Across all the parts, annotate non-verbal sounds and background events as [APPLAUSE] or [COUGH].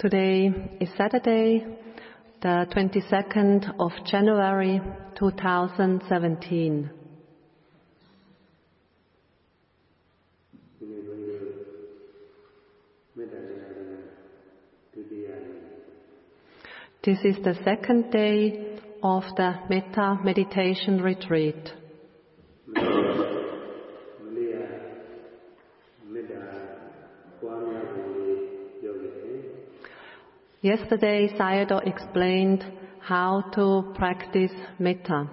Today is Saturday, the 22nd of January 2017. This is the second day of the Metta Meditation Retreat. Yesterday, Sayadaw explained how to practice metta.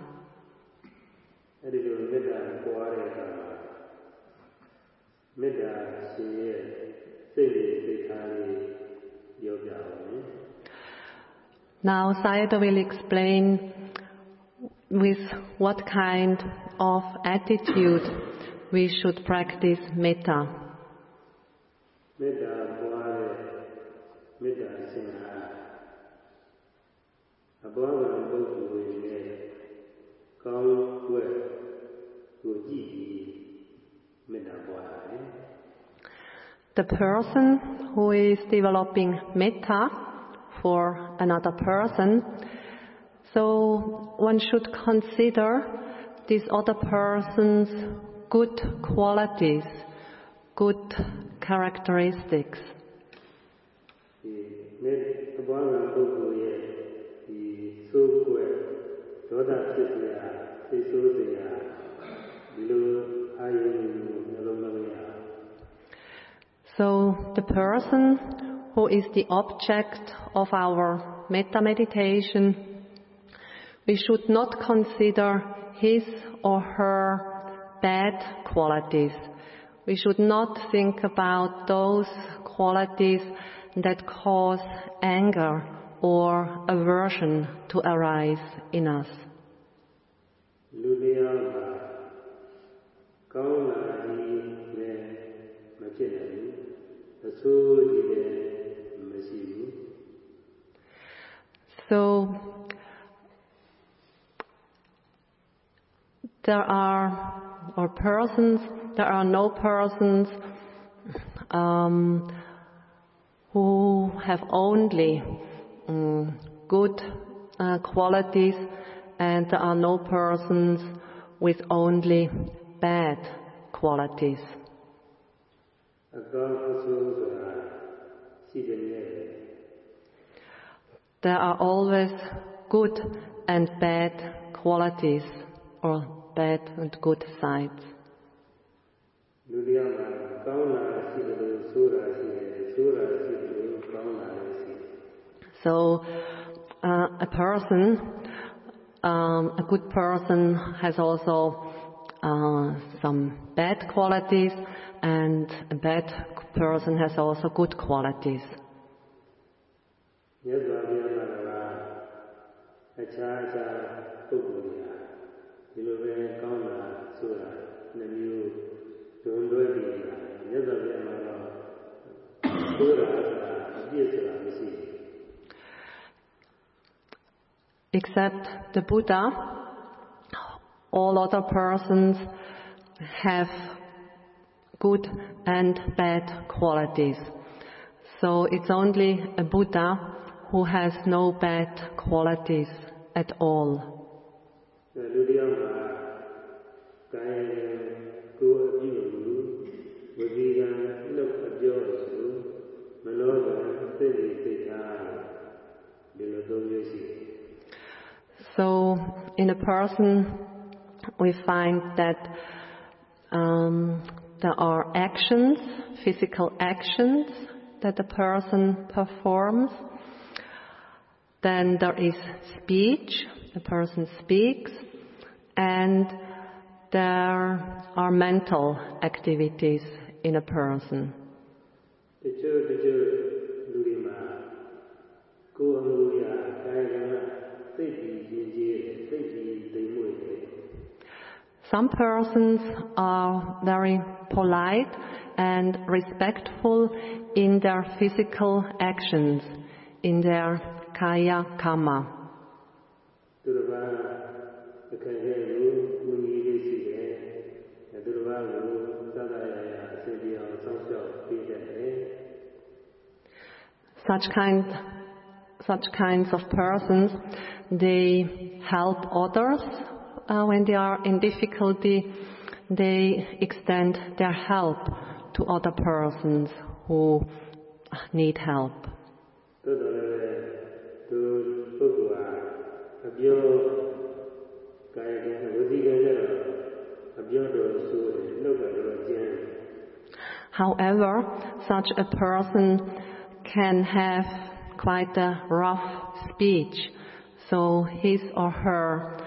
Now, Sayadaw will explain with what kind of attitude we should practice metta. The person who is developing Metta for another person, so one should consider this other person's good qualities, good characteristics. So the person who is the object of our metta meditation, we should not consider his or her bad qualities. We should not think about those qualities that cause anger or aversion to arise in us. So there are, or persons, there are no persons um, who have only um, good uh, qualities, and there are no persons with only bad qualities. အကောင်းအဆိုးဆိုတာရှိတယ်နဲ့ There are always good and bad qualities, or bad and good sides. လူတရားမှာကောင်းလာရှိတယ်လို့ဆိုးတာရှိတယ်ဆိုးတာရှိတယ်လို့ကောင်းလာလည်းရှိတယ် So, uh, a person, um, a good person has also uh, some bad qualities, and that person has also good qualities. Except the Buddha, all other persons have good and bad qualities. So it's only a Buddha who has no bad qualities at all. လူတရားမှာကာယကံကိုယ်အပြုအမူဝစီကံနှုတ်အပြောဆိုမနောကံစိတ်တွေစိတ်ထားဒီလိုသုံးမျိုးရှိတယ် So in a person we find that um, there are actions, physical actions that the person performs. Then there is speech, the person speaks, and there are mental activities in a person. Some persons are very polite and respectful in their physical actions, in their kaya kamma. Such kind, such kinds of persons, they help others uh, when they are in difficulty, they extend their help to other persons who need help. however, such a person can have quite a rough speech, so his or her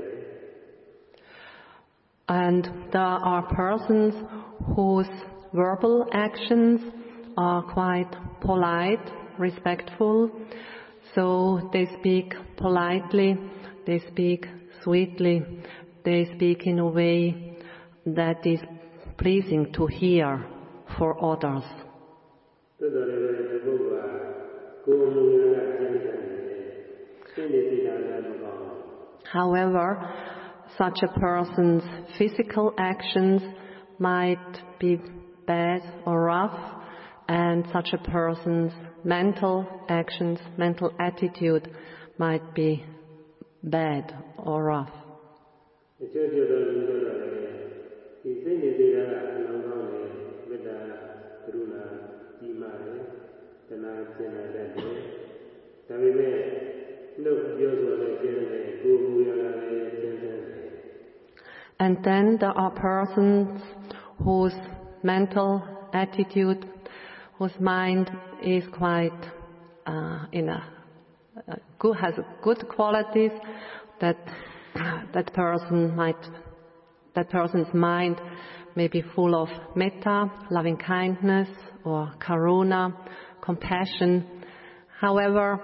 And there are persons whose verbal actions are quite polite, respectful. So they speak politely, they speak sweetly, they speak in a way that is pleasing to hear for others. However, such a person's physical actions might be bad or rough, and such a person's mental actions, mental attitude might be bad or rough. And then there are persons whose mental attitude, whose mind is quite uh, in a, a good, has good qualities that that person might, that person's mind may be full of metta, loving kindness, or karuna, compassion. However,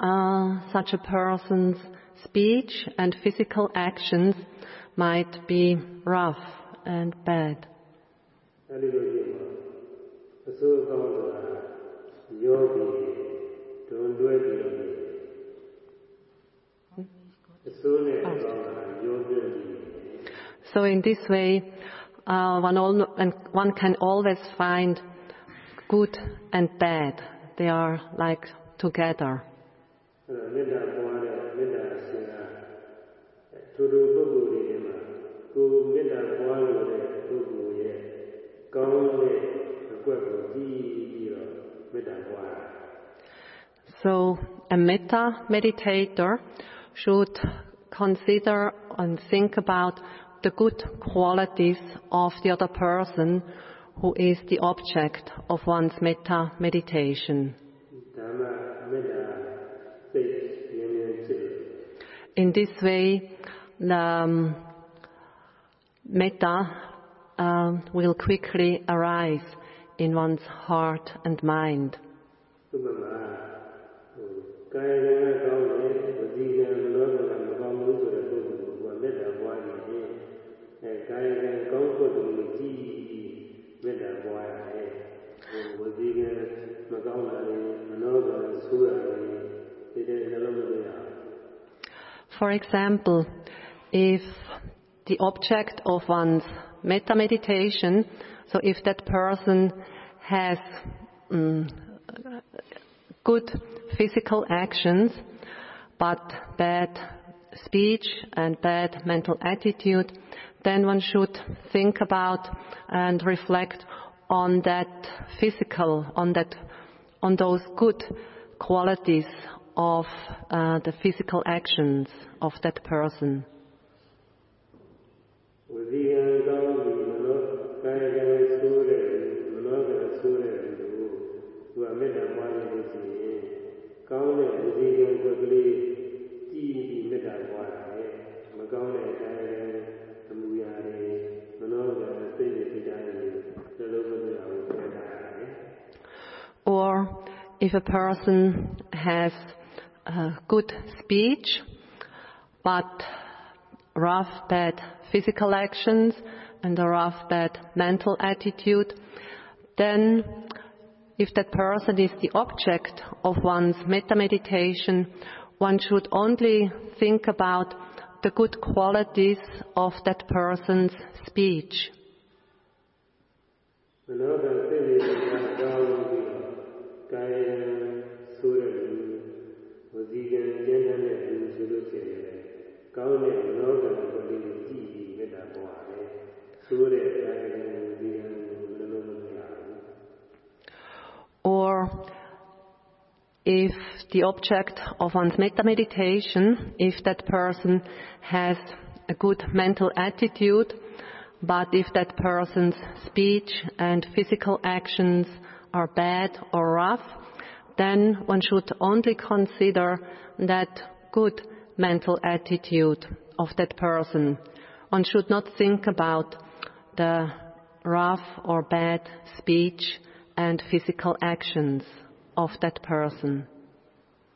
uh, such a person's speech and physical actions might be rough and bad. So in this way, uh, one, all, one can always find good and bad. They are like together. ကိုယ်မေတ္တာပွားလို့တဲ့ပုဂ္ဂိုလ်ရဲ့ကောင်းတဲ့အကွက်ကိုကြည့်ပြီးတော့မေတ္တာပွားတာ So a metta meditator should consider and think about the good qualities of the other person who is the object of one's metta meditation. ဓမ္မမေတ္တာစိတ်ရင်းရင်းဖြစ်လို့ In this way, the um, Metta uh, um, will quickly arise in one's heart and mind. For example, if the object of one's metta meditation, so if that person has mm, good physical actions, but bad speech and bad mental attitude, then one should think about and reflect on that physical, on that, on those good qualities of uh, the physical actions of that person. ဝစီယံကောင်းပြီးမနောကာယကံဆိုးတဲ့မနောကံဆိုးတဲ့လူကိုသူကမေတ္တာပွားနေလို့ရှိရင်ကောင်းတဲ့ဝစီကံကိုကလေးကြည်ပြီးမေတ္တာပွားတယ်မကောင်းတဲ့ကာယကံအမှုရာတွေမနောကံစိတ်တွေစိတ်ဓာတ်တွေနှလုံးသွင်းအောင်ပြောတာတယ် Or if a person has uh, good speech, but rough, bad physical actions and a rough, bad mental attitude, then if that person is the object of one's metta meditation, one should only think about the good qualities of that person's speech. The object of one's metta meditation, if that person has a good mental attitude, but if that person's speech and physical actions are bad or rough, then one should only consider that good mental attitude of that person. One should not think about the rough or bad speech and physical actions of that person. ။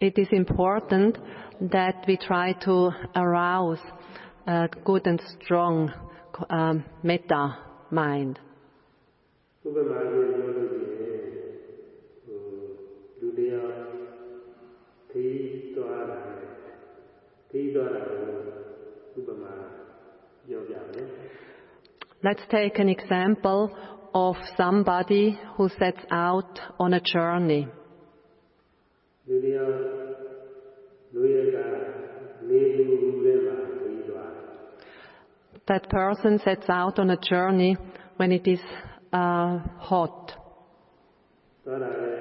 it is important that we try to arouse a good and strong um, metta mind. Let's take an example of somebody who sets out on a journey. လူတယောက်လူရကနေလူလူတွေမှာခီးသွား That person sets out on a journey when it is uh, hot. သွားတာလည်း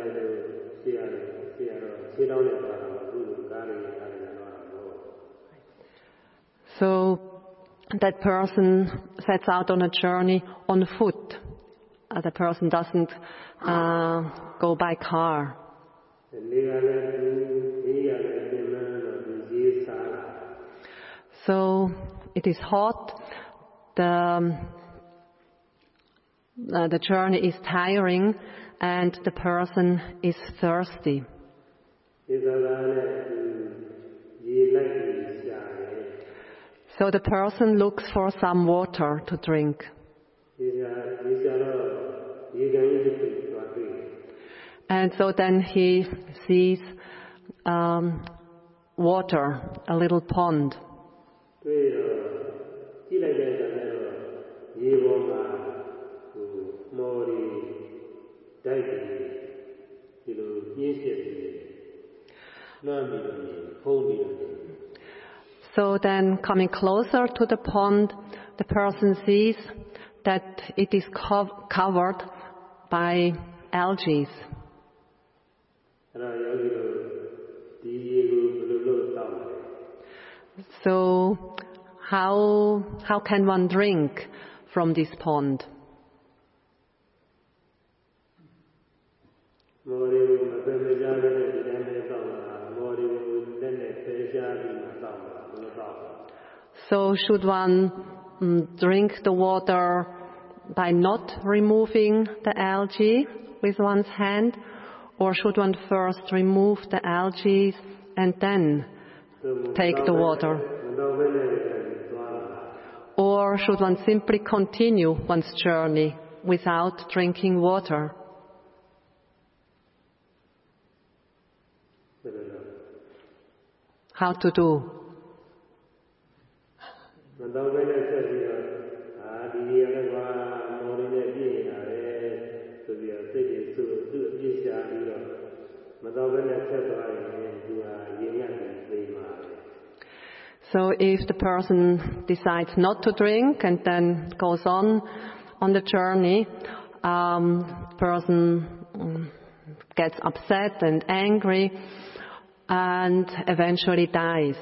ရှေ့ရတယ်ရှေ့ရတော့ခြေတောင်းနဲ့သွားတာမဟုတ်ဘူးကားလေးကားလေးနဲ့သွားတာမဟုတ် So that person sets out on a journey on foot. Uh, the person doesn't uh, go by car. So it is hot. The uh, the journey is tiring, and the person is thirsty. So the person looks for some water to drink. And so then he sees um, water, a little pond. So then, coming closer to the pond, the person sees that it is co- covered by algae. So, how, how can one drink from this pond? So, should one mm, drink the water by not removing the algae with one's hand? Or should one first remove the algae and then take the water? Or should one simply continue one's journey without drinking water? How to do? မတော်ဘဲနဲ့ဆက်သွားရင်သူဟာရင်းရပြီးသိမှာပဲ So if the person decides not to drink and then goes on on the journey, um, person mm, gets upset and angry and eventually dies.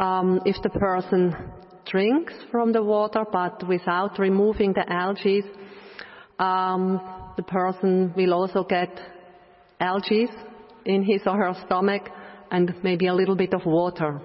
Um, if the person drinks from the water but without removing the algae, um, the person will also get algae in his or her stomach and maybe a little bit of water.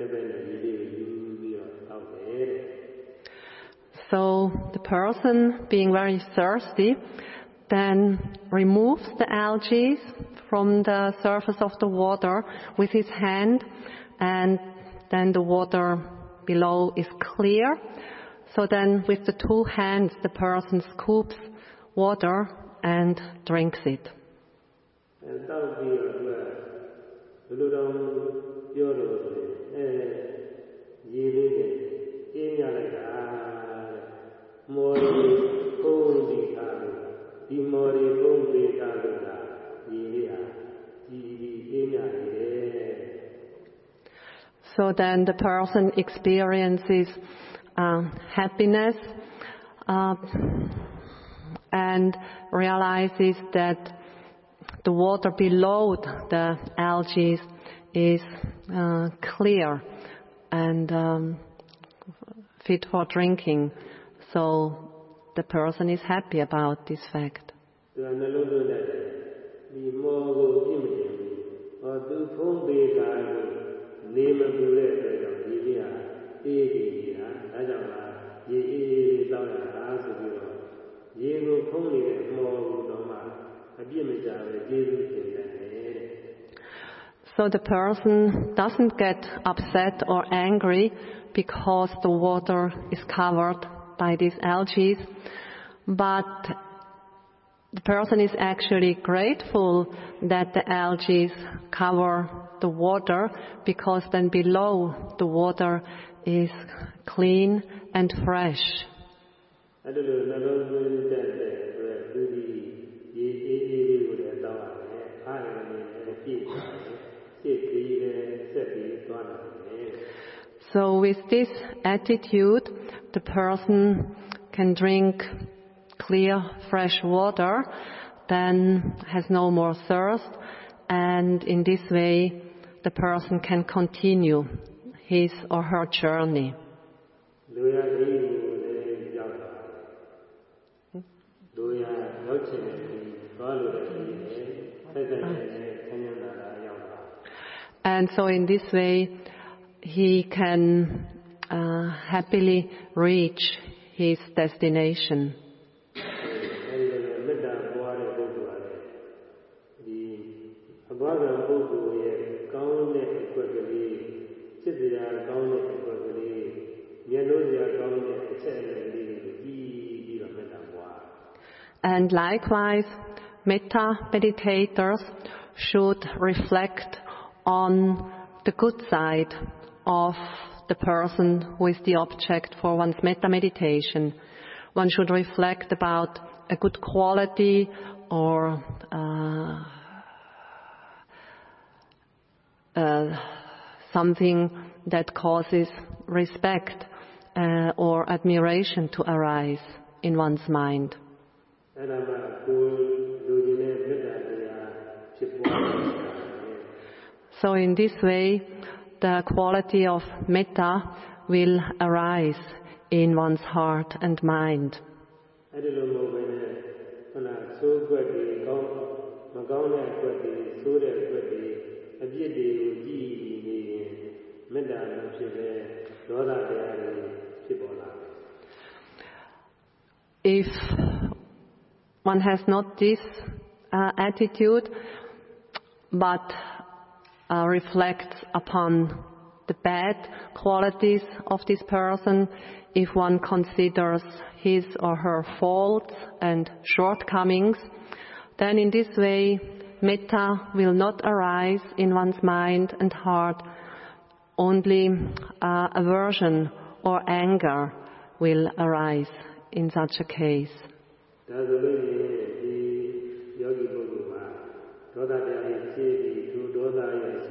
နဲ့ပဲနဲ့ရေလေးကိုယူပြီးတော့တောက်တယ်တဲ့ So the person, being very thirsty, then removes the algae from the surface of the water with his hand, and then the water below is clear. So then, with the two hands, the person scoops water and drinks it. အဲတောက်ပြီးတော့သူကဘယ်လိုတော့ပြောလို့ဆိုရင်အဲ ရေလေးနဲ့အေးရလိုက်တာတဲ့မော်ရီပုံပြီးသားလို့ဒီမော်ရီပုံပြီးသားလို့ကရေလေးဟာကြီးကြီးအေးရနေတယ် So then the person experiences um, happiness uh, and realizes that the water below the algae is uh, clear and um, fit for drinking. So the person is happy about this fact. So the person doesn't get upset or angry because the water is covered by these algae, but the person is actually grateful that the algae cover the water because then below the water is clean and fresh. So with this attitude, the person can drink clear, fresh water, then has no more thirst, and in this way, the person can continue his or her journey. And so in this way, he can uh, happily reach his destination. And likewise, metta meditators should reflect on the good side of the person who is the object for one's metta meditation. One should reflect about a good quality or uh, uh, something that causes respect uh, or admiration to arise in one's mind. so, in this way, the quality of metta will arise in one's heart and mind. If one has not this uh, attitude, but uh, reflects upon the bad qualities of this person, if one considers his or her faults and shortcomings, then in this way, metta will not arise in one's mind and heart. Only uh, aversion or anger will arise in such a case.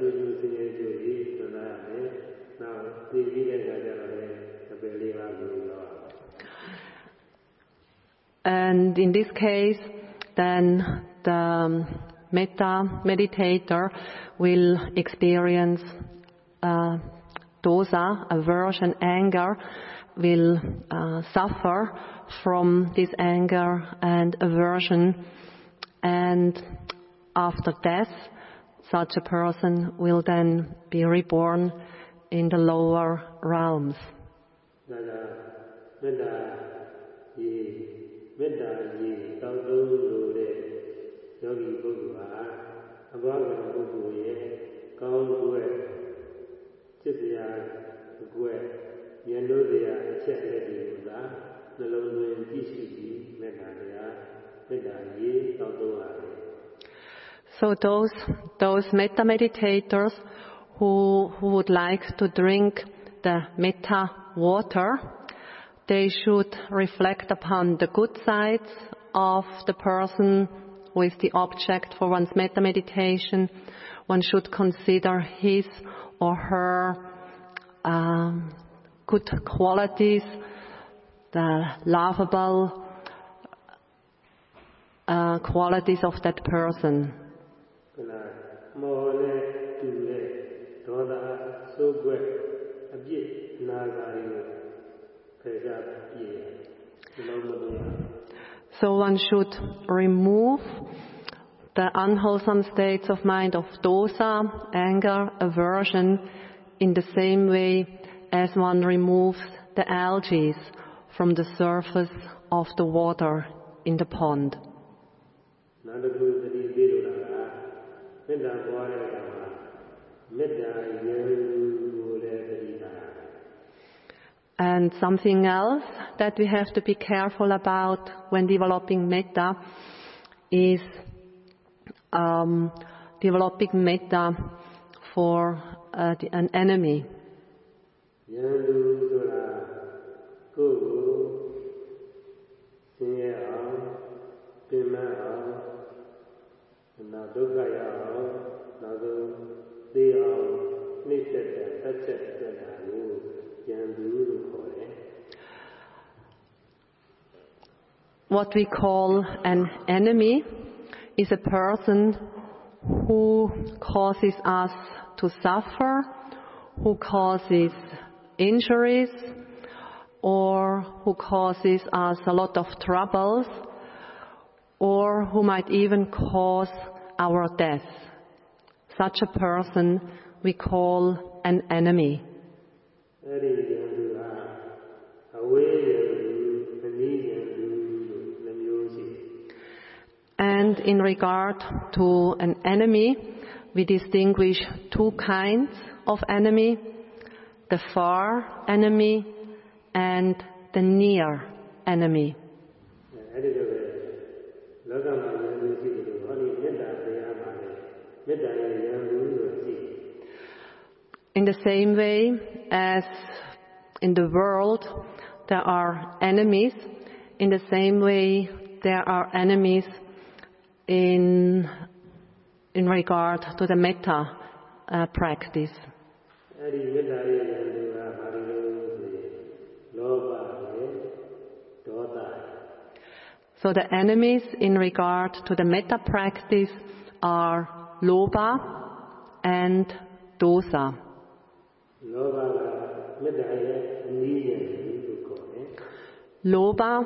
သရဲ့ဆွေးနွေးစင်းရဲကြည့်ပြီးသနာရတယ်။နောက်သိပြီးတဲ့အခါကျတော့လည်းအပယ်လေးပါးကိုရော And in this case, then the um, metta meditator will experience uh, dosa, aversion, anger, will uh, suffer from this anger and aversion, and after death, such a person will then be reborn in the lower realms. So those those meditators who who would like to drink the metta water, they should reflect upon the good sides of the person who is the object for one's metta meditation. One should consider his or her um, good qualities, the lovable uh, qualities of that person. ခဏမော်နဲ့တူတဲ့ဒေါသဆိုးကွက်အပြစ်နာဂါတွေကိုဖယ်ရှားပြည့်ဒီလိုမလို့ရ So one should remove the unwholesome states of mind of dosa, anger, aversion in the same way as one removes the algae from the surface of the water in the pond. မေတ္တာပွားတဲ့အခါမှာမေတ္တာဉာဏ်ကိုလည်းသတိထားရတယ် And something else that we have to be careful about when developing metta is um, developing metta for uh, the, an enemy. ဉာဏ်လူဆိုတာကိုယ့်ကိုဆင်းရဲအောင်ပြင်မအောင်နောက်ဒုက္ခရအောင် What we call an enemy is a person who causes us to suffer, who causes injuries, or who causes us a lot of troubles, or who might even cause our death. Such a person we call an enemy. And in regard to an enemy, we distinguish two kinds of enemy, the far enemy and the near enemy. In the same way as in the world there are enemies, in the same way there are enemies in, in regard to the metta uh, practice. So the enemies in regard to the metta practice are lobha and dosa. Lobha,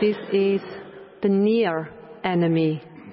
this is the near enemy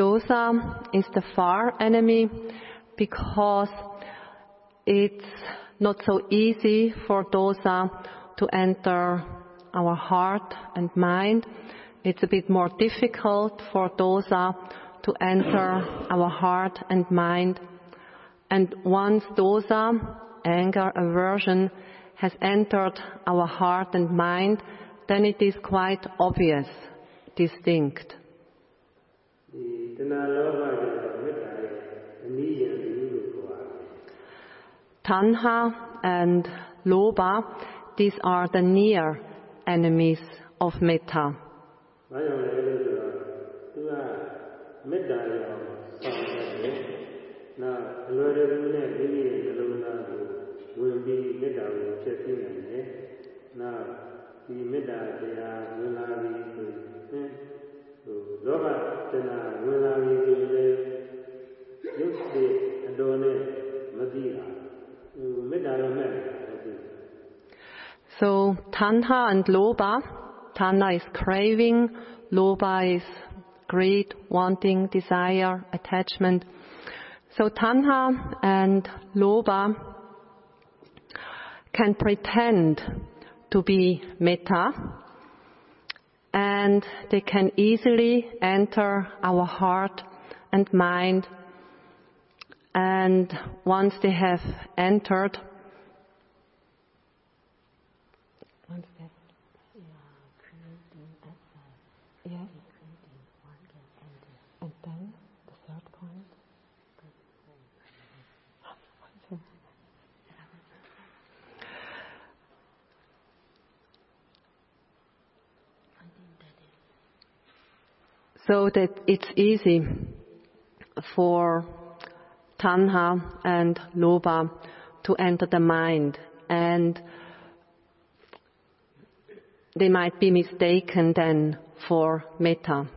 Dosa is the far enemy because it's not so easy for dosa to enter our heart and mind. It's a bit more difficult for dosa to enter our heart and mind. And once dosa, anger, aversion, has entered our heart and mind, then it is quite obvious, distinct. Tanha and Lobha these are the near enemies of metta Tanha and lobha. Tanha is craving, lobha is greed, wanting, desire, attachment. So Tanha and lobha can pretend to be metta and they can easily enter our heart and mind and once they have entered once they have yes and then the third point so that it's easy for tanha and lobha to enter the mind and they might be mistaken then for metta.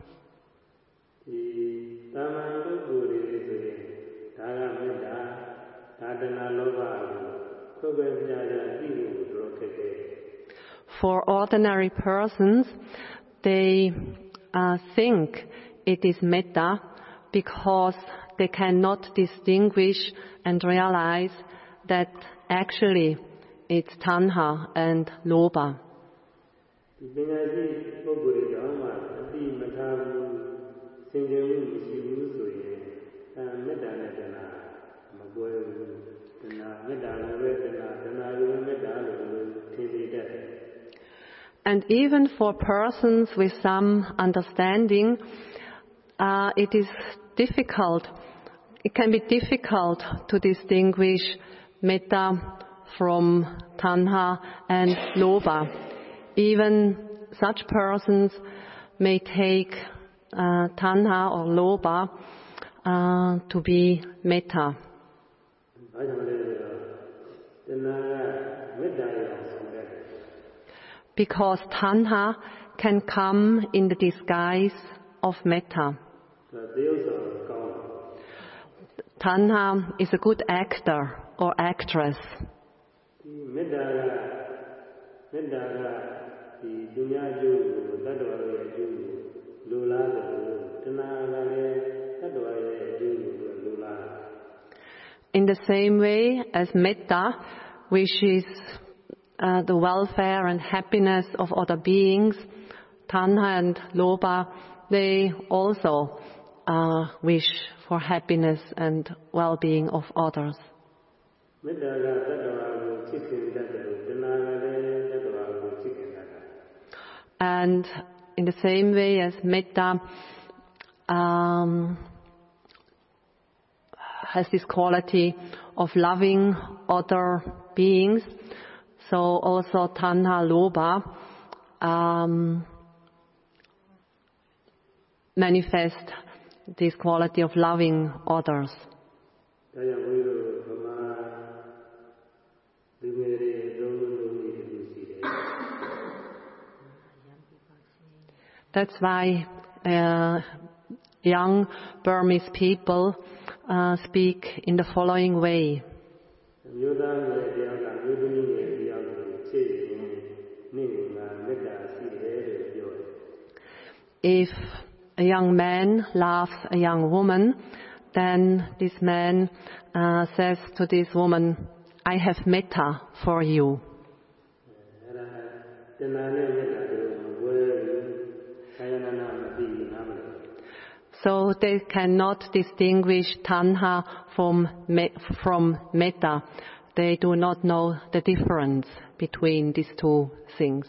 For ordinary persons, they uh, think it is metta because they cannot distinguish and realize that actually it's tanha and lobha. And even for persons with some understanding, uh, it is difficult, it can be difficult to distinguish metta from tanha and lobha. Even such persons may take uh, tanha or lobha uh, to be metta because tanha can come in the disguise of metta. Tanha is a good actor or actress. In the same way as metta, which is uh, the welfare and happiness of other beings, tanha and lobha, they also uh, wish for happiness and well-being of others. and in the same way as metta um, has this quality of loving other beings so also tanha lobha um, manifest this quality of loving others. That's why uh, young Burmese people uh, speak in the following way. if a young man loves a young woman, then this man uh, says to this woman, I have metta for you. So they cannot distinguish tanha from, from metta. They do not know the difference between these two things.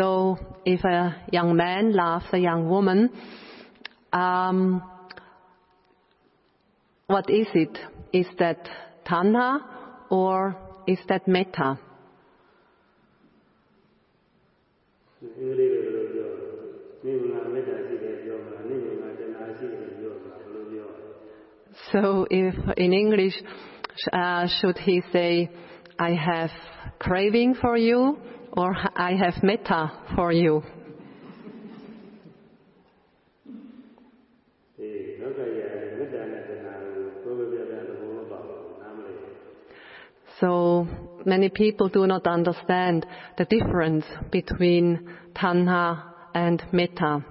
So if a young man loves a young woman, um, what is it? Is that tanha or is that metta? So if in English, uh, should he say I have craving for you or I have metta for you. So many people do not understand the difference between tanha and metta.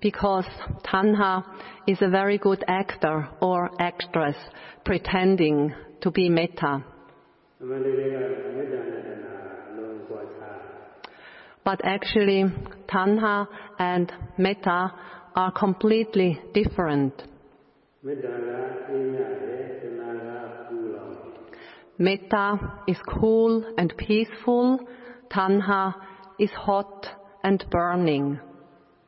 because Tanha is a very good actor or actress pretending to be Metta. But actually, Tanha and Metta are completely different. Metta is cool and peaceful, Tanha is hot and burning.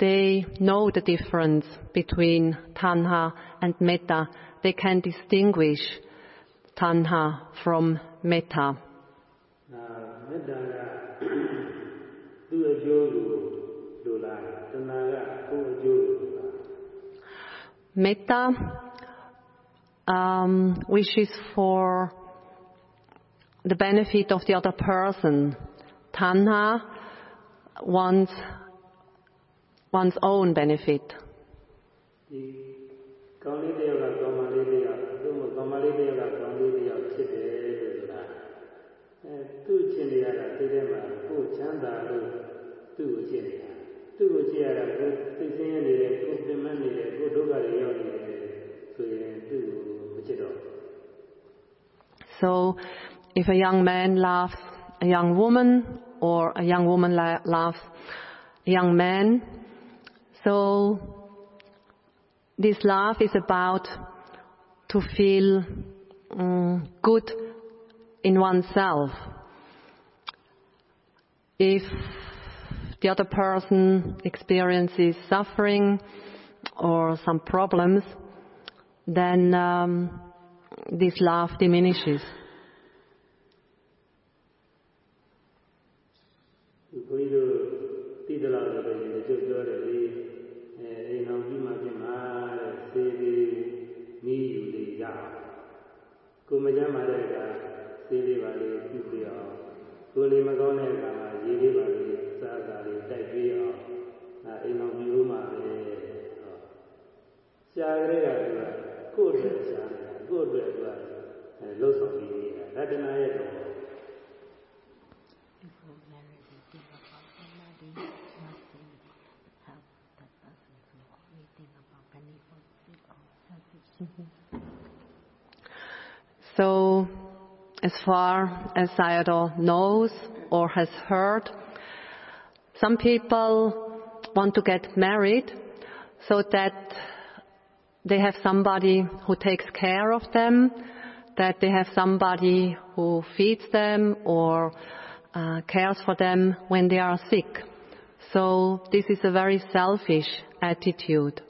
they know the difference between tanha and metta. They can distinguish tanha from metta. Metta um, wishes for the benefit of the other person. Tanha wants one's own benefit. So, if a young man loves a young woman, or a young woman loves a young man, so this love is about to feel mm, good in oneself. If the other person experiences suffering or some problems, then um, this love diminishes. ဒီ ကိုမကြမ်းပါတဲ့အခါစေလေးပါလေးပြုပြအောင်ကိုနေမကောင်းတဲ့အခါမှာရေလေးပါလေးစားစားလေးတိုက်ပြအောင်အဲအိမ်အောင်ပြီးဦးမှာပဲဟောရှားကြတဲ့ကကိုယ့်အတွက်ရှားနေတာကိုယ့်အတွက်သူကလှုပ်ဆောင်ပြီးနေတာဒါတနာရဲ့တော့ So, as far as Sayadaw knows or has heard, some people want to get married so that they have somebody who takes care of them, that they have somebody who feeds them or uh, cares for them when they are sick. So this is a very selfish attitude.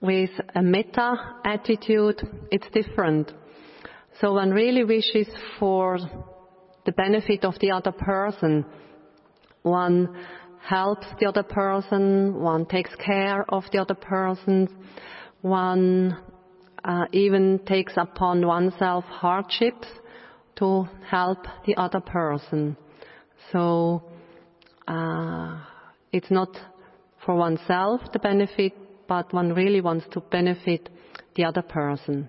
With a metta attitude, it's different. So one really wishes for the benefit of the other person. One helps the other person, one takes care of the other person, one uh, even takes upon oneself hardships to help the other person. So uh, it's not for oneself the benefit, but one really wants to benefit the other person.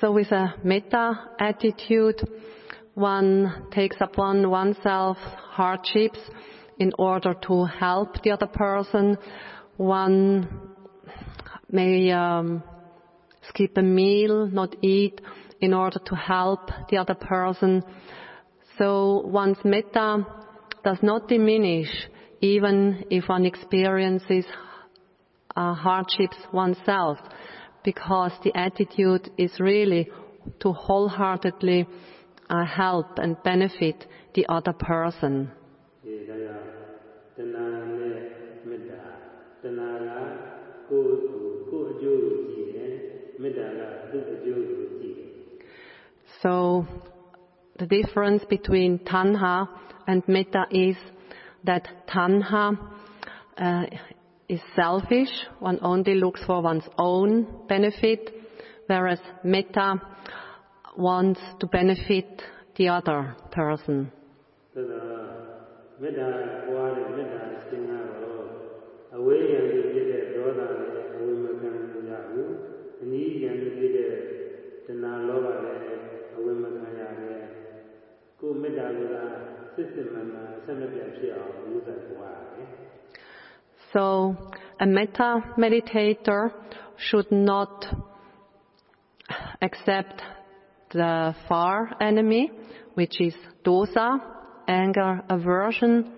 So with a metta attitude, one takes upon oneself hardships in order to help the other person. One may um, skip a meal, not eat, in order to help the other person. So one's metta does not diminish even if one experiences uh, hardships oneself because the attitude is really to wholeheartedly uh, help and benefit the other person. ဒီဒါကြောင့်တဏှာနဲ့မေတ္တာတဏှာကကိုယ်ကိုကိုယ်အကျိုးကိုကြည့်တယ်မေတ္တာကသူ့အကျိုးကိုကြည့်တယ် So the difference between tanha and metta is that tanha uh, is selfish, one only looks for one's own benefit, whereas metta wants to benefit the other person. သို့တော့ မေတ္တာပွားတဲ့မေတ္တာရှင်ကတော့အဝေးရန်ဖြစ်တဲ့ဒေါသနဲ့အဝိမခံရဘူးအနည်းရန်ဖြစ်တဲ့တဏှာလောဘနဲ့အဝိမခံရတယ်ကိုယ်မေတ္တာကစစ်စစ်မှန်မှန်ဆက်မပြတ်ဖြစ်အောင်ဥစ္စာပွားရတယ် So a metta meditator should not accept the far enemy, which is dosa, anger, aversion.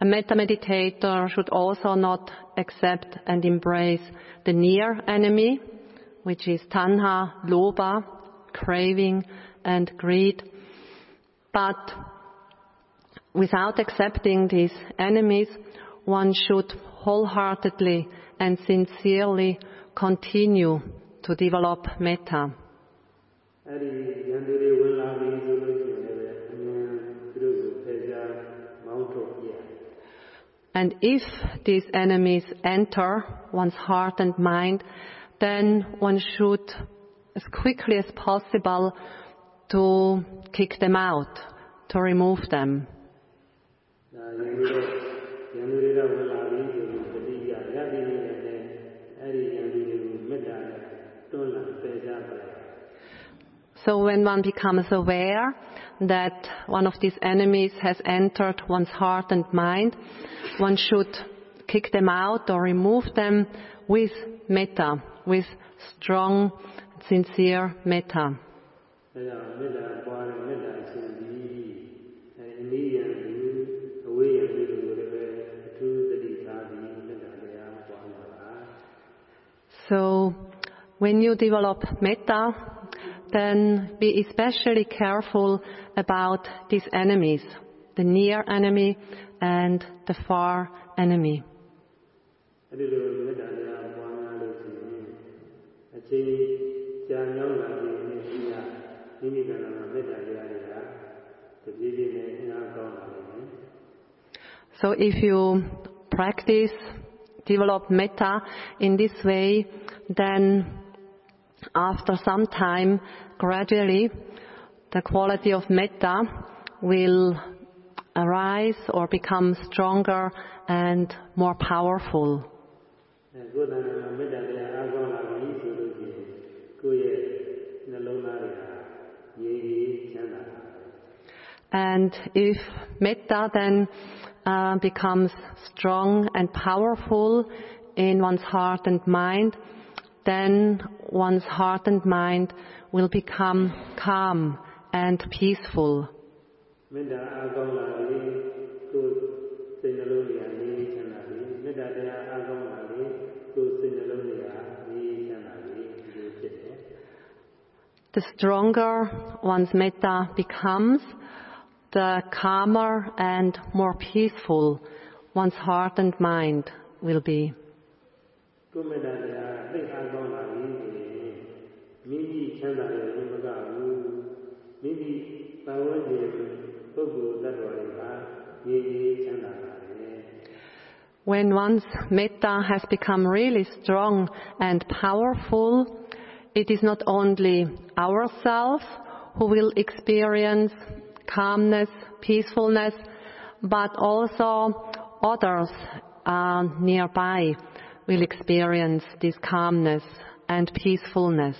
A metta meditator should also not accept and embrace the near enemy, which is tanha, lobha, craving, and greed. But without accepting these enemies, one should wholeheartedly and sincerely continue to develop metta. And if these enemies enter one's heart and mind, then one should, as quickly as possible, to kick them out, to remove them. So when one becomes aware that one of these enemies has entered one's heart and mind, one should kick them out or remove them with metta, with strong, sincere metta. So, when you develop metta, then be especially careful about these enemies, the near enemy and the far enemy. So if you practice, develop metta in this way, then after some time, gradually, the quality of metta will arise or become stronger and more powerful. And if metta then uh, becomes strong and powerful in one's heart and mind, then one's heart and mind will become calm and peaceful. The stronger one's metta becomes, the calmer and more peaceful one's heart and mind will be. ချမ်းသာတဲ့ဘုမကဘူးမိမိပတ်ဝန်းကျင်ပုဂ္ဂိုလ်တ attva တွေကငြိမ်ရည်ချမ်းသာတာတယ် When one's metta has become really strong and powerful, it is not only ourselves who will experience calmness, peacefulness, but also others uh, nearby will experience this calmness and peacefulness.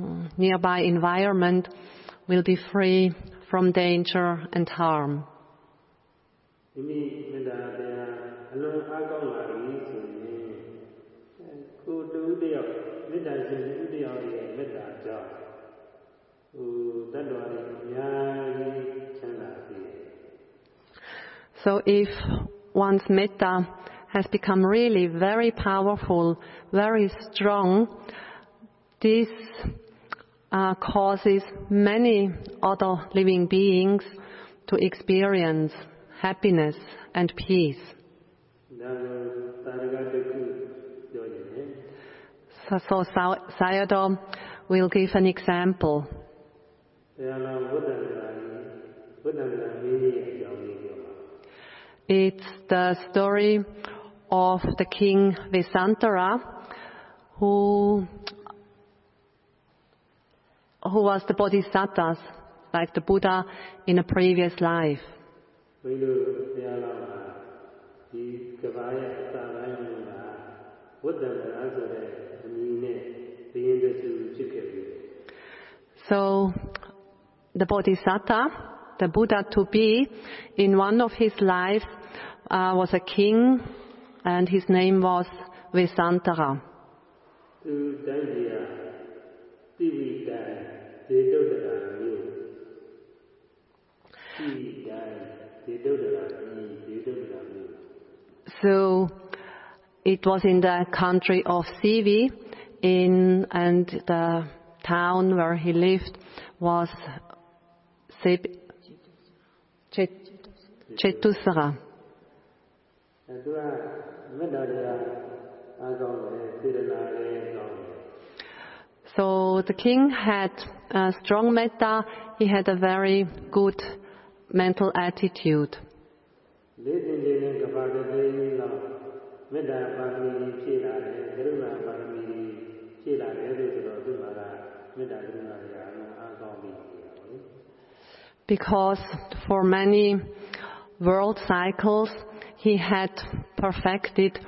Mm, nearby environment will be free from danger and harm. So if one's metta has become really very powerful, very strong, this uh, causes many other living beings to experience happiness and peace. So, so Sayadaw will give an example. It's the story of the king Visantara who who was the bodhisattvas, like the Buddha in a previous life. ဘုန်းကြီးတို့တရားလာမှာဒီကဘာရဲ့အစာပိုင်းကဝတ္တန္တရာဆိုတဲ့အမည်နဲ့ဘယင်းတဆူဖြစ်ခဲ့ပြီ So the bodhisattva, the Buddha to be, in one of his lives uh, was a king, and his name was Vesantara. သူတိုင်းပြည်ဟာတိဝိတံ ဒေတုတ္တရာမျိုးတိဝိတံဒေတုတ္တရာမျိုးဒေတုတ္တရာမျိုး So it was in the country of Sivi, in and the town where he lived was Sib- Chet- Chetusara. အဲသူကမေတ္တာတရားအားကောင်းတယ်စေတနာလည်းကောင်းတယ် So the king had a strong metta, he had a very good mental attitude. Because for many world cycles, he had perfected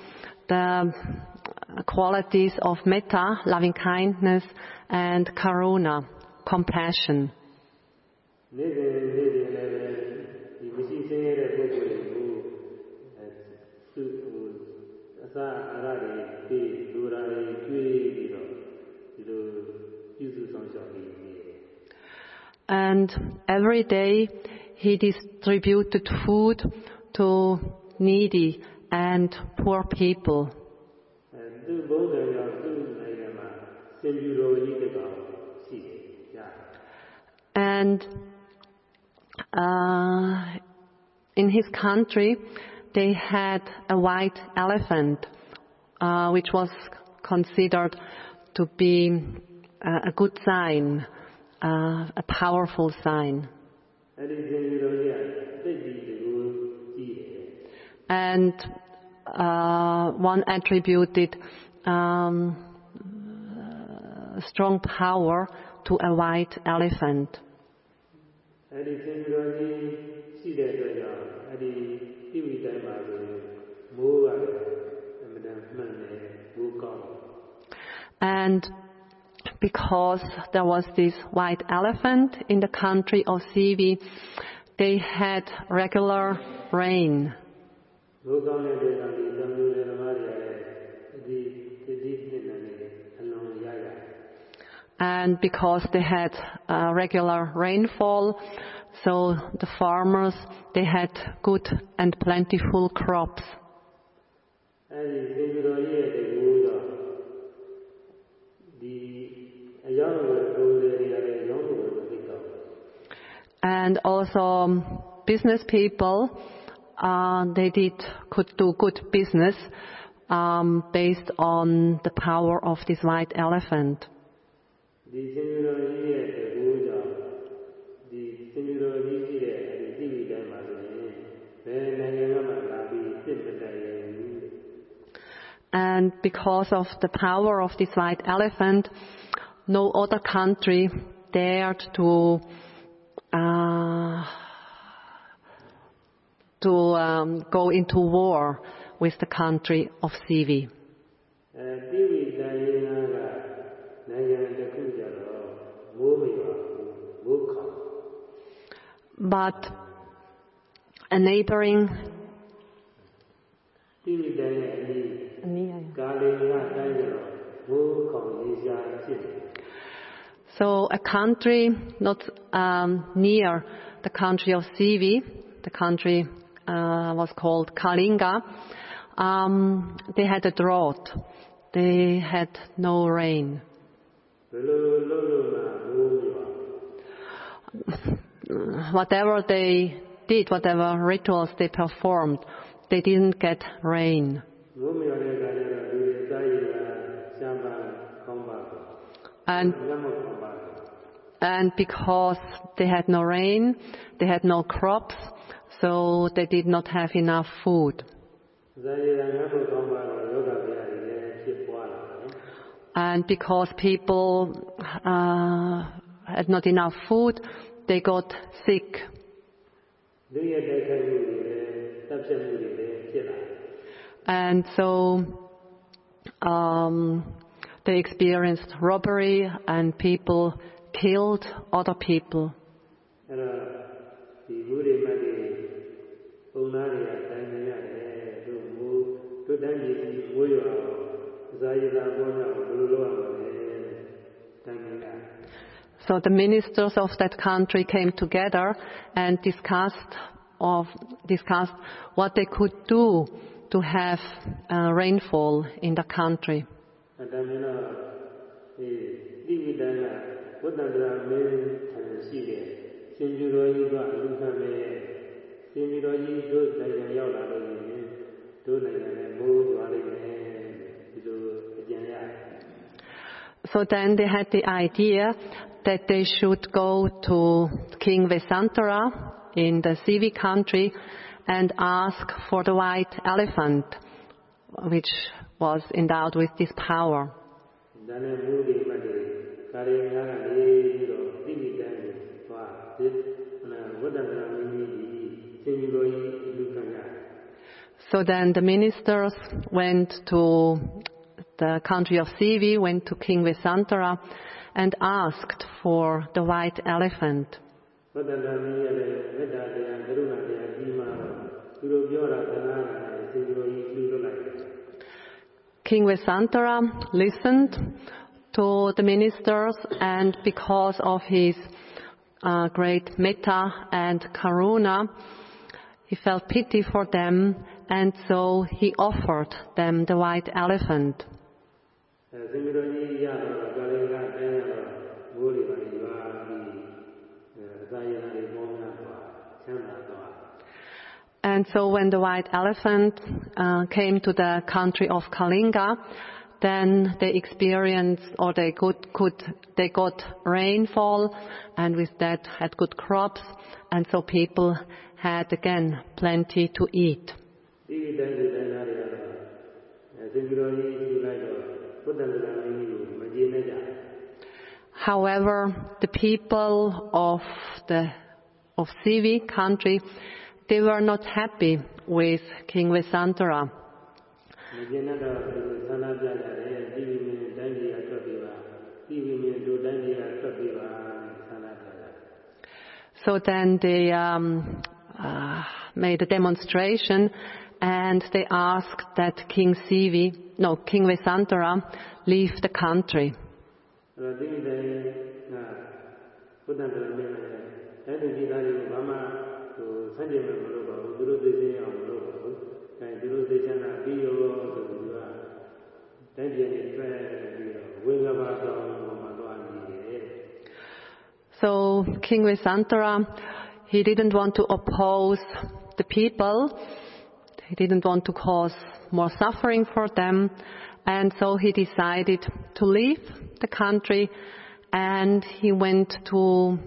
the qualities of metta, loving kindness, and karuna compassion. And every day he distributed food to needy and poor people. And uh, in his country, they had a white elephant, uh, which was considered to be a, a good sign, uh, a powerful sign. And uh, one attributed um, strong power to a white elephant. And because there was this white elephant in the country of Sivi, they had regular rain. and because they had uh, regular rainfall, so the farmers, they had good and plentiful crops. And also um, business people, uh, they did, could do good business um, based on the power of this white elephant. ဒီသင်္ကြန်တော်ကြီးရဲ့တကူကြောင့်ဒီသင်္ကြန်တော်ကြီးရှိတဲ့အဲဒီတိဝိတိုင်းမှာဆိုရင်ဘယ်နိုင်ငံကမှလာပြီးစစ်မတိုင်ရဘူး And because of the power of this white elephant, no other country dared to uh, to um, go into war with the country of Sivi. အဲ but a neighboring so a country not um, near the country of Sivi, the country uh, was called Kalinga. Um, they had a drought. They had no rain. [LAUGHS] Mm, whatever they did, whatever rituals they performed, they didn't get rain. And, and because they had no rain, they had no crops, so they did not have enough food. And because people uh, had not enough food, they got sick. And so um, they experienced robbery and people killed other people. So the ministers of that country came together and discussed of discussed what they could do to have uh, rainfall in the country. So then they had the idea that they should go to King Vesantara in the Sivi country and ask for the white elephant, which was endowed with this power. So then the ministers went to the country of Sivi, went to King Vesantara, and asked for the white elephant. King Vesantara listened to the ministers and because of his uh, great metta and karuna, he felt pity for them and so he offered them the white elephant. And so when the white elephant uh, came to the country of Kalinga, then they experienced or they could, could, they got rainfall and with that had good crops and so people had again plenty to eat. However, the people of the of Sivi country they were not happy with King Visantara. So then they um, uh, made a demonstration and they asked that King Sivi, no, King Visantara, leave the country. အဲ့တော့ဒီတိုင်းကဘုဒ္ဓတော်မြင်တယ်တိုင်းပြည်သားတွေကိုဘာမှဟိုဆန့်ကျင်မလို့ပါဘူးသူတို့သိချင်းအောင်မလို့ပါဘူးအဲသူတို့သိချမ်းသာပြီးရောဆိုသူကတိုင်းပြည်နဲ့တွေ့ပြီးတော့ဝိင္ကပါတော်မှာတော့နေတယ် So King Vesantara, he didn't want to oppose the people. He didn't want to cause more suffering for them. And so he decided to leave the country and he went to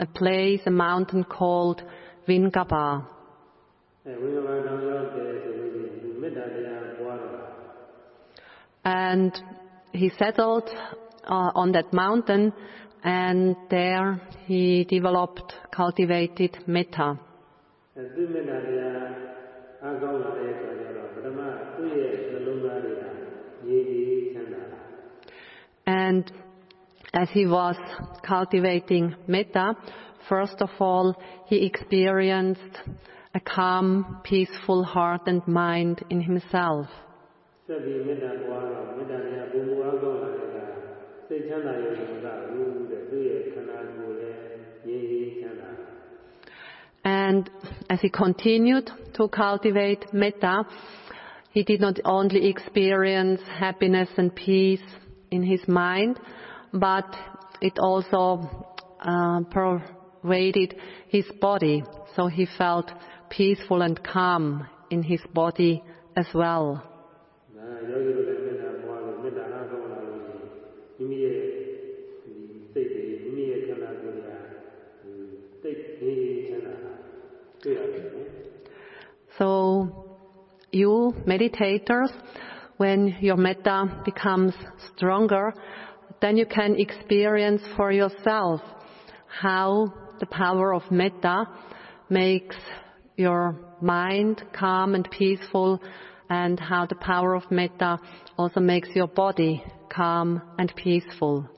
a place, a mountain called Vingaba. အဲဝိင္ကပါတော်ရောက်တယ်ဆိုလို့ရှိရင်သူမေတ္တာတရားပွားတော့ And he settled uh, on that mountain and there he developed, cultivated metta. အဲသူမေတ္တာတရားအားကောင်းလာတဲ့အခါကျတော့ပထမသူ့ရဲ့နှလုံးသားတွေကရည်ရည်ချမ်းသာလာ And as he was cultivating metta, First of all, he experienced a calm, peaceful heart and mind in himself. And as he continued to cultivate metta, he did not only experience happiness and peace in his mind, but it also uh, pro- raided his body, so he felt peaceful and calm in his body as well. So, you meditators, when your metta becomes stronger, then you can experience for yourself how the power of metta makes your mind calm and peaceful and how the power of metta also makes your body calm and peaceful.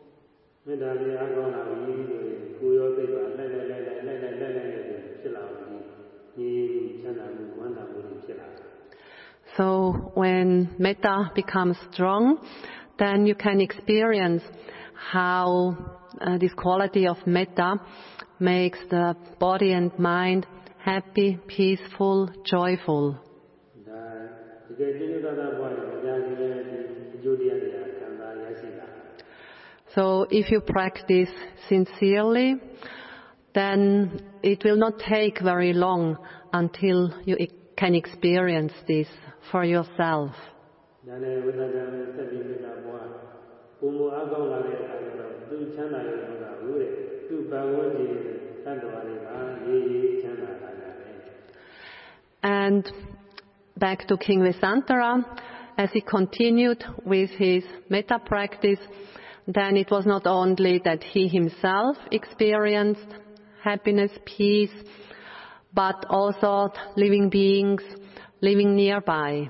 So when metta becomes strong, then you can experience how uh, this quality of metta makes the body and mind happy, peaceful, joyful. So if you practice sincerely, then it will not take very long until you can experience this for yourself. And back to King Visantara as he continued with his metta practice then it was not only that he himself experienced happiness peace but also living beings living nearby.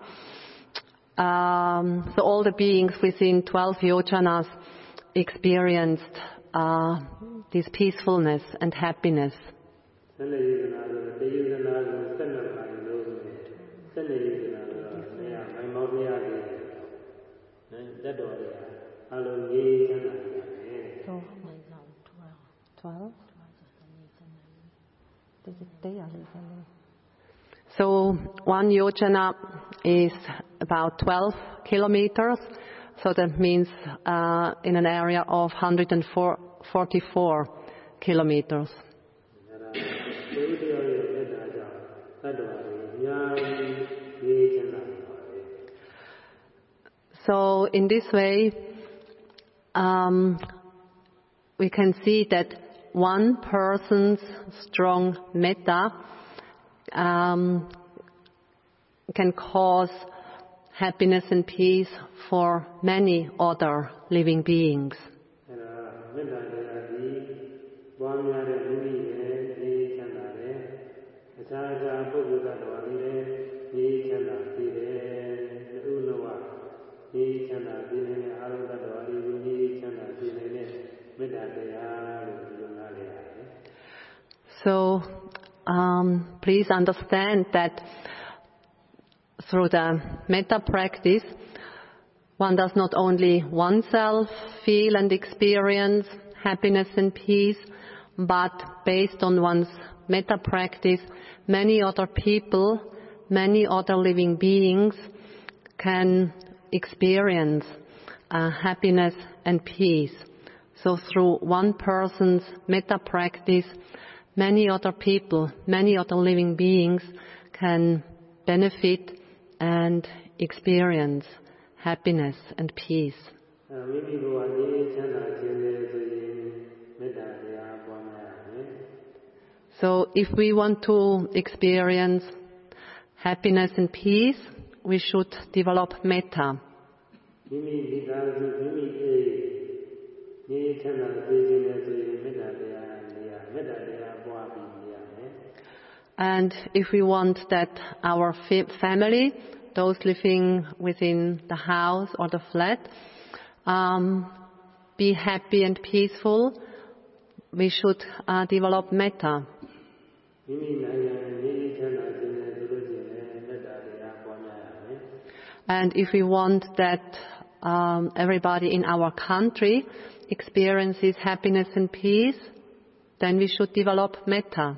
Um, so all the beings within 12 yojanas experienced uh, this peacefulness and happiness. So, 12? 12? 12? So one yojana is about 12 kilometers. So that means uh, in an area of 144 kilometers. So in this way, um, we can see that one person's strong metta um, can cause happiness and peace for many other living beings. So um, please understand that through the metta practice, one does not only oneself feel and experience happiness and peace, but based on one's metta practice, many other people, many other living beings can experience uh, happiness and peace. So through one person's metta practice, many other people, many other living beings can benefit and experience happiness and peace. So if we want to experience happiness and peace, we should develop metta. And if we want that our family, those living within the house or the flat, um, be happy and peaceful, we should uh, develop metta. And if we want that um, everybody in our country experiences happiness and peace, then we should develop metta.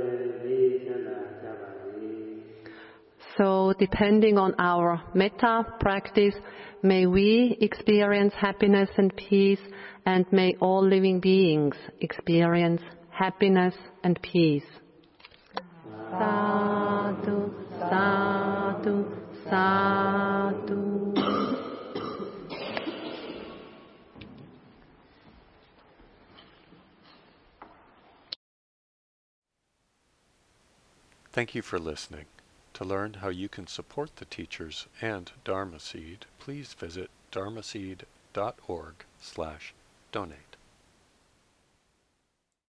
So depending on our metta practice, may we experience happiness and peace and may all living beings experience happiness and peace. Sadhu, sadhu, sadhu. Thank you for listening. To learn how you can support the teachers and Dharma Seed, please visit dharma dharmaseed.org slash donate.